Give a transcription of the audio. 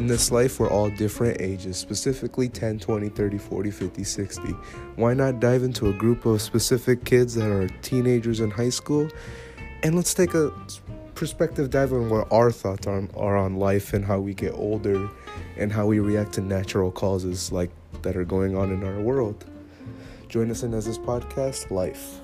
In this life, we're all different ages, specifically 10, 20, 30, 40, 50, 60. Why not dive into a group of specific kids that are teenagers in high school? And let's take a perspective dive on what our thoughts are, are on life and how we get older and how we react to natural causes like that are going on in our world. Join us in as this podcast, Life.